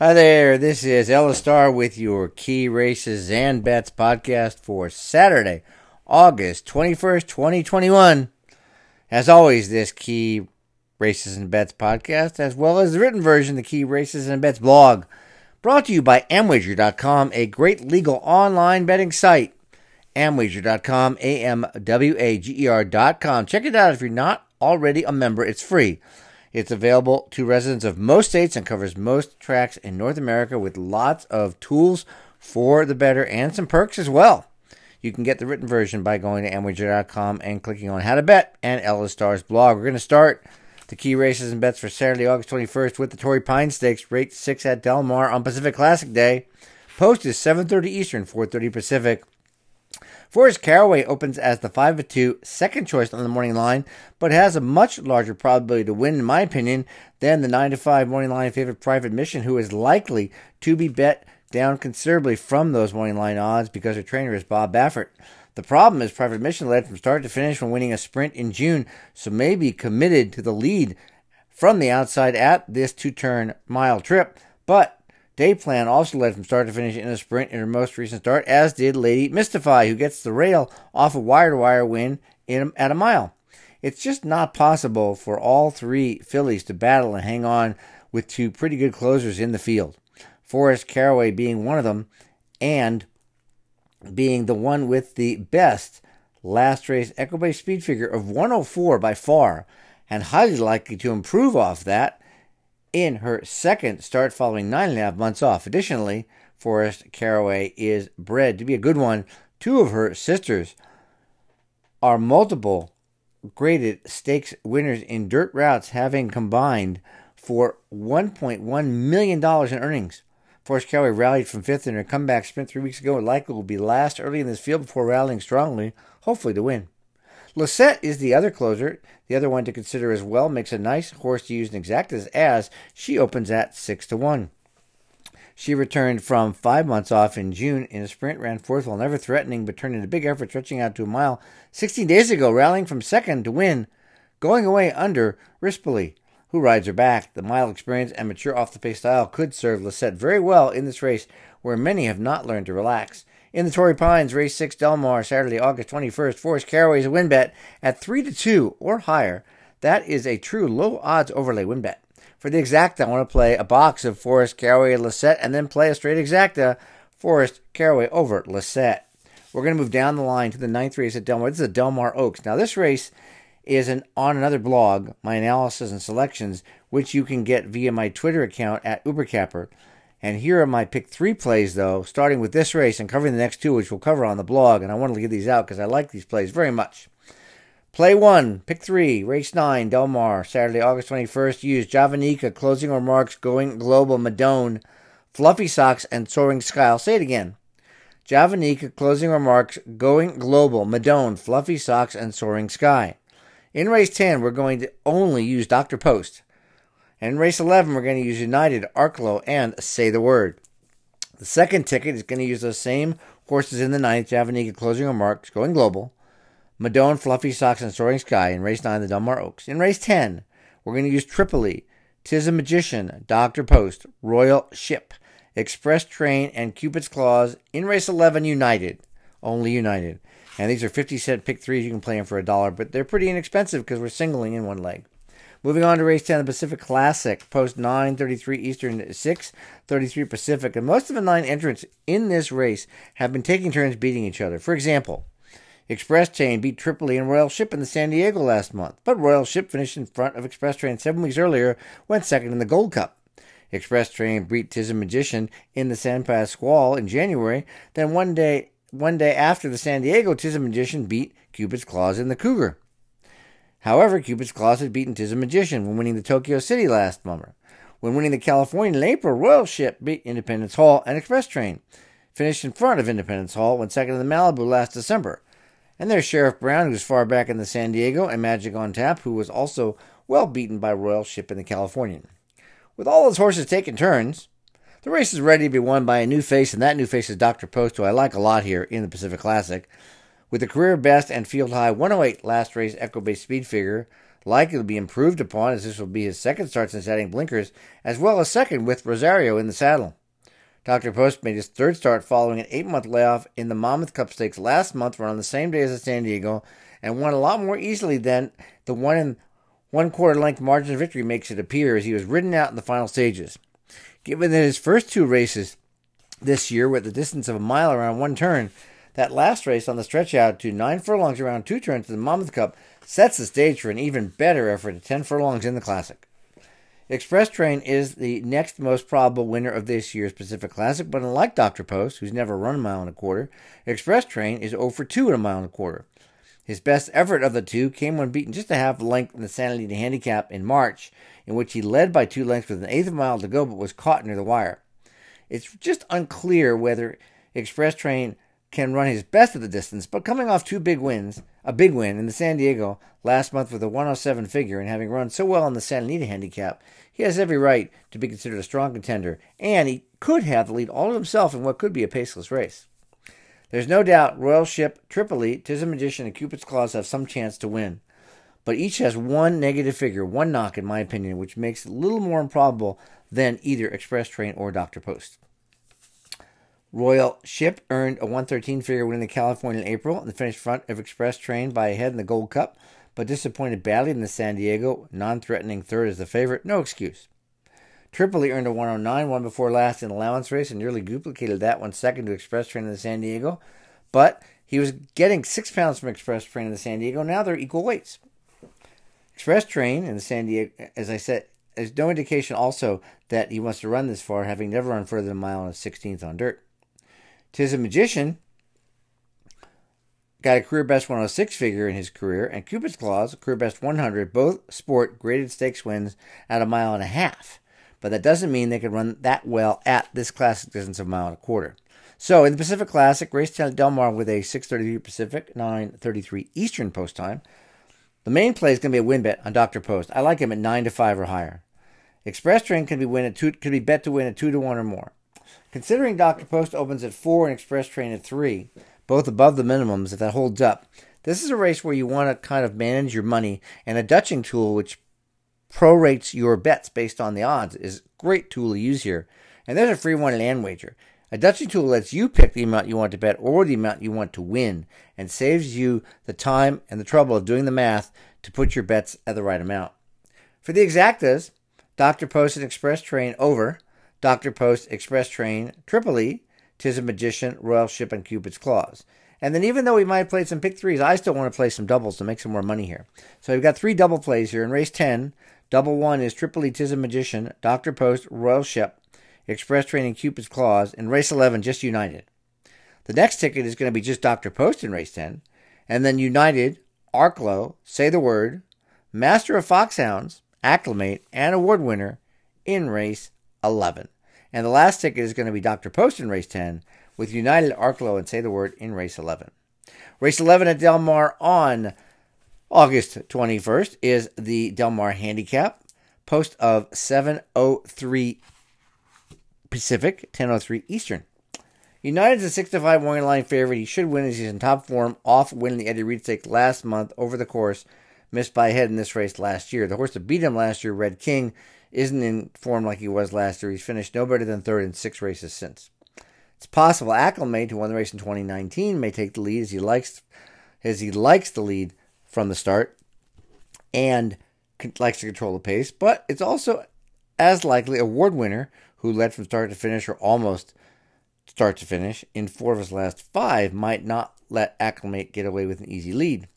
Hi there, this is Ellis Starr with your Key Races and Bets podcast for Saturday, August 21st, 2021. As always, this Key Races and Bets podcast, as well as the written version, the Key Races and Bets blog, brought to you by Amwager.com, a great legal online betting site. Amwager.com, A M W A G E R.com. Check it out if you're not already a member, it's free. It's available to residents of most states and covers most tracks in North America with lots of tools for the better and some perks as well. You can get the written version by going to Amwager.com and clicking on How to Bet and Ellis Starr's blog. We're going to start the key races and bets for Saturday, August 21st with the Torrey Pine Stakes, rate 6 at Del Mar on Pacific Classic Day. Post is 7.30 Eastern, 4.30 Pacific. Forest Caraway opens as the 5 2 second choice on the morning line, but has a much larger probability to win, in my opinion, than the 9 to 5 morning line favorite Private Mission, who is likely to be bet down considerably from those morning line odds because her trainer is Bob Baffert. The problem is Private Mission led from start to finish when winning a sprint in June, so may be committed to the lead from the outside at this two turn mile trip, but Day Plan also led from start to finish in a sprint in her most recent start, as did Lady Mystify, who gets the rail off a wire to wire win in, at a mile. It's just not possible for all three fillies to battle and hang on with two pretty good closers in the field. Forest Caraway being one of them, and being the one with the best last race Equibase speed figure of 104 by far, and highly likely to improve off that in her second start following nine and a half months off. Additionally, Forest Caraway is bred to be a good one. Two of her sisters are multiple graded stakes winners in dirt routes, having combined for $1.1 million in earnings. Forest Caraway rallied from fifth in her comeback sprint three weeks ago and likely will be last early in this field before rallying strongly, hopefully to win. Lisette is the other closer, the other one to consider as well. Makes a nice horse to use in exactas as she opens at six to one. She returned from five months off in June in a sprint, ran fourth while never threatening, but turned in a big effort, stretching out to a mile 16 days ago, rallying from second to win, going away under Rispoli, who rides her back. The mile experience and mature off the pace style could serve Lisette very well in this race, where many have not learned to relax. In the Torrey Pines, race 6 Del Mar, Saturday, August 21st, Forest Caraway is a win bet at 3 to 2 or higher. That is a true low odds overlay win bet. For the exacta, I want to play a box of Forest Caraway Lisette and then play a straight exacta Forest Caraway over Lisette. We're going to move down the line to the ninth race at Del Mar. This is a Del Mar Oaks. Now, this race is an, on another blog, my analysis and selections, which you can get via my Twitter account at Ubercapper. And here are my pick three plays, though, starting with this race and covering the next two, which we'll cover on the blog. And I wanted to get these out because I like these plays very much. Play one, pick three, race nine, Del Mar, Saturday, August 21st. Use Javanica, closing remarks, going global, Madone, Fluffy Socks, and Soaring Sky. I'll say it again. Javanica, closing remarks, going global, Madone, Fluffy Socks, and Soaring Sky. In race 10, we're going to only use Dr. Post. And in race 11, we're going to use United, Arklow, and Say the Word. The second ticket is going to use those same horses in the ninth, Javanica closing remarks, going global, Madone, Fluffy Socks, and Soaring Sky in race 9, the Del Oaks. In race 10, we're going to use Tripoli, Tizamagician, Dr. Post, Royal Ship, Express Train, and Cupid's Claws. In race 11, United, only United. And these are 50 cent pick threes. You can play them for a dollar, but they're pretty inexpensive because we're singling in one leg. Moving on to race 10, the Pacific Classic, post 9:33 Eastern, 6:33 Pacific, and most of the nine entrants in this race have been taking turns beating each other. For example, Express Train beat Tripoli and Royal Ship in the San Diego last month, but Royal Ship finished in front of Express Train seven weeks earlier, went second in the Gold Cup. Express Train beat Tizamagician in the San Pasqual in January. Then one day, one day after the San Diego, Tizamagician beat Cupid's Claws in the Cougar. However, Cupid's Claws had beaten Tizamagician when winning the Tokyo City last summer. When winning the California in April, Royal Ship beat Independence Hall and Express Train. Finished in front of Independence Hall, went second in the Malibu last December. And there's Sheriff Brown, who's far back in the San Diego, and Magic on Tap, who was also well beaten by Royal Ship in the Californian. With all those horses taking turns, the race is ready to be won by a new face, and that new face is Dr. Post, who I like a lot here in the Pacific Classic. With a career best and field high 108 last race Equibase speed figure, likely to be improved upon as this will be his second start since adding blinkers, as well as second with Rosario in the saddle. Dr. Post made his third start following an eight month layoff in the Monmouth Cup Stakes last month, run on the same day as the San Diego, and won a lot more easily than the one and one quarter length margin of victory makes it appear as he was ridden out in the final stages. Given that his first two races this year were at the distance of a mile around one turn, that last race on the stretch out to nine furlongs around two turns to the Monmouth Cup sets the stage for an even better effort at 10 furlongs in the Classic. Express Train is the next most probable winner of this year's Pacific Classic, but unlike Dr. Post, who's never run a mile and a quarter, Express Train is 0 for 2 at a mile and a quarter. His best effort of the two came when beaten just a half length in the Santa Anita Handicap in March, in which he led by two lengths with an eighth of a mile to go but was caught near the wire. It's just unclear whether Express Train can run his best at the distance, but coming off two big wins, a big win in the San Diego last month with a 107 figure, and having run so well in the Santa Anita handicap, he has every right to be considered a strong contender, and he could have the lead all to himself in what could be a paceless race. There's no doubt Royal Ship, Tripoli, Tiz Magician, and Cupid's Claws have some chance to win. But each has one negative figure, one knock, in my opinion, which makes it a little more improbable than either Express Train or Dr. Post. Royal Ship earned a 113 figure win in California in April and finished front of Express Train by a head in the Gold Cup, but disappointed badly in the San Diego, non threatening third as the favorite, no excuse. Tripoli earned a 109, one before last in allowance race, and nearly duplicated that one second to Express Train in the San Diego, but he was getting six pounds from Express Train in the San Diego. Now they're equal weights. Express Train in the San Diego, as I said, there's no indication also that he wants to run this far, having never run further than a mile and a 16th on dirt. Tizamagician got a career best 106 figure in his career, and Cupid's Claws, career best 100, both sport graded stakes wins at a mile and a half. But that doesn't mean they could run that well at this classic distance of a mile and a quarter. So in the Pacific Classic, race Del Mar with a 6:33 Pacific, 9:33 Eastern post time. The main play is going to be a win bet on Dr. Post. I like him at nine to five or higher. Express Train can be win at two, can be bet to win at two to one or more. Considering Dr. Post opens at 4 and Express Train at 3, both above the minimums, if that holds up, this is a race where you want to kind of manage your money, and a Dutching tool, which prorates your bets based on the odds, is a great tool to use here. And there's a free one land wager. A Dutching tool lets you pick the amount you want to bet or the amount you want to win, and saves you the time and the trouble of doing the math to put your bets at the right amount. For the exactas, Dr. Post and Express Train over Dr. Post, Express Train, Tripoli, Tizamagician, Royal Ship, and Cupid's Claws. And then even though we might play some pick threes, I still want to play some doubles to make some more money here. So we've got three double plays here. In race 10. Double one is Tripoli, Tizamagician, Dr. Post, Royal Ship, Express Train, and Cupid's Claws. In race 11, just United. The next ticket is going to be just Dr. Post in race 10. And then United, Arklow, Say the Word, Master of Foxhounds, Acclimate, and Award winner in race 11. And the last ticket is going to be Dr. Post in race 10 with United Arklow and Say the Word in race 11. Race 11 at Del Mar on August 21st is the Del Mar Handicap. Post of 703 Pacific, 1003 Eastern. United's a 6 to 5 morning line favorite. He should win as he's in top form off winning the Eddie Read Stake last month over the course. Missed by a head in this race last year. The horse that beat him last year, Red King, isn't in form like he was last year. He's finished no better than third in six races since. It's possible Acclimate, who won the race in 2019, may take the lead as he likes as he likes the lead from the start and likes to control the pace. But it's also as likely award winner who led from start to finish or almost start to finish in four of his last five might not let Acclimate get away with an easy lead.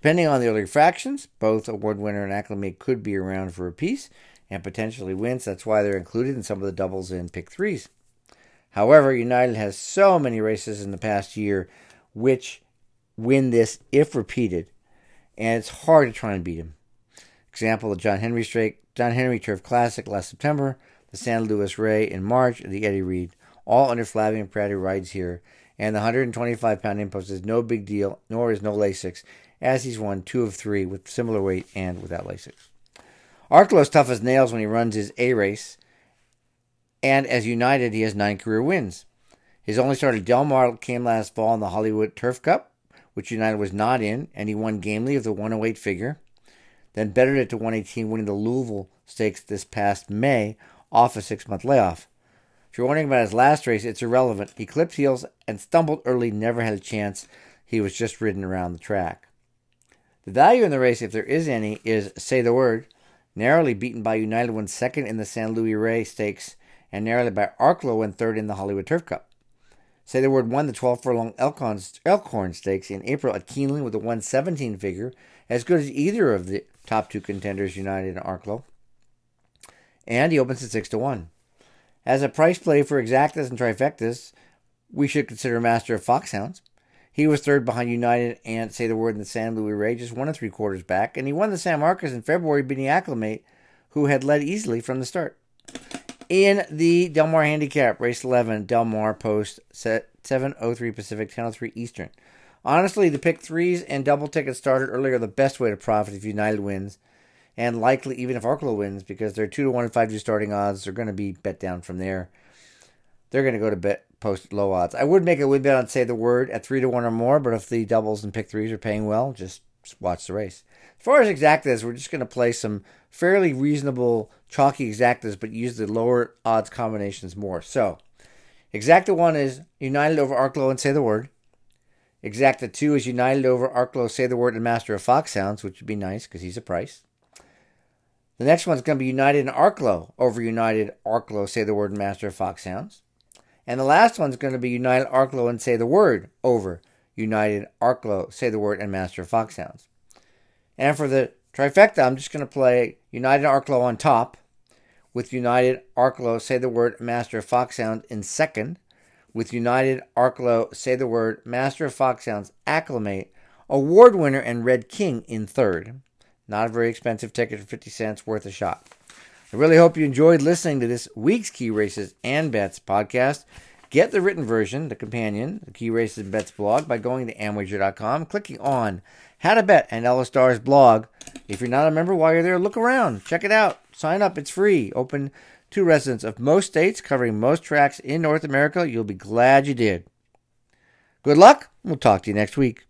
Depending on the early fractions, both award winner and Acclimate could be around for a piece, and potentially wins. That's why they're included in some of the doubles and pick threes. However, United has so many races in the past year which win this if repeated, and it's hard to try and beat him. Example: the John Henry Straight, John Henry Turf Classic last September, the San Luis Rey in March, the Eddie Read, all under Flavien Pratty rides here. And the 125 pound impost is no big deal, nor is no Lasix, as he's won two of three with similar weight and without Lasix. Arklow's tough as nails when he runs his A race, and as United, he has nine career wins. His only start at Del Mar came last fall in the Hollywood Turf Cup, which United was not in, and he won gamely of the 108 figure. then bettered it to 118, winning the Louisville Stakes this past May off a six month layoff. If you're wondering about his last race, it's irrelevant. He clipped heels and stumbled early, never had a chance. He was just ridden around the track. The value in the race, if there is any, is Say the Word, narrowly beaten by United when second in the San Luis Rey Stakes, and narrowly by Arklow when third in the Hollywood Turf Cup. Say the Word won the 12 furlong Elkhorn Stakes in April at Keeneland with a 117 figure, as good as either of the top two contenders, United and Arklow. And he opens at 6 to 1. As a price play for exactas and trifectas, we should consider Master of Foxhounds. He was third behind United and Say the Word in the San Luis Rey, just one and three quarters back, and he won the San Marcos in February, beating Acclimate, who had led easily from the start. In the Del Mar Handicap, race 11, Del Mar Post, set 7.03 Pacific, 10.03 Eastern. Honestly, the pick threes and double tickets started earlier are the best way to profit if United wins, and likely even if Arklow wins, because they're 2 to 1 and 5 to starting odds. They're going to be bet down from there. They're going to go to bet post low odds. I would make a win bet on say the word at three to one or more, but if the doubles and pick threes are paying well, just, watch the race. As far as exactas, we're just going to play some fairly reasonable chalky exactas, but use the lower odds combinations more. So, exacta one is United over Arklow and say the word. Exacta two is United over Arklow, say the word, and Master of Foxhounds, which would be nice because he's a price. The next one's going to be United and Arklow over United Arklow, say the word, and Master of Foxhounds. And the last one's going to be United Arklow and say the word over United Arklow, say the word, and Master Foxhounds. And for the trifecta, I'm just going to play United Arklow on top with United Arklow, say the word, Master of Foxhounds in second, with United Arklow, say the word, Master of Foxhounds, acclimate, award winner, and Red King in third. Not a very expensive ticket for 50 cents, worth a shot. I really hope you enjoyed listening to this week's Key Races and Bets podcast. Get the written version, the companion, the Key Races and Bets blog, by going to Amwager.com, clicking on How to Bet and Ellis Starr's blog. If you're not a member while you're there, look around, check it out, sign up. It's free, open to residents of most states, covering most tracks in North America. You'll be glad you did. Good luck. We'll talk to you next week.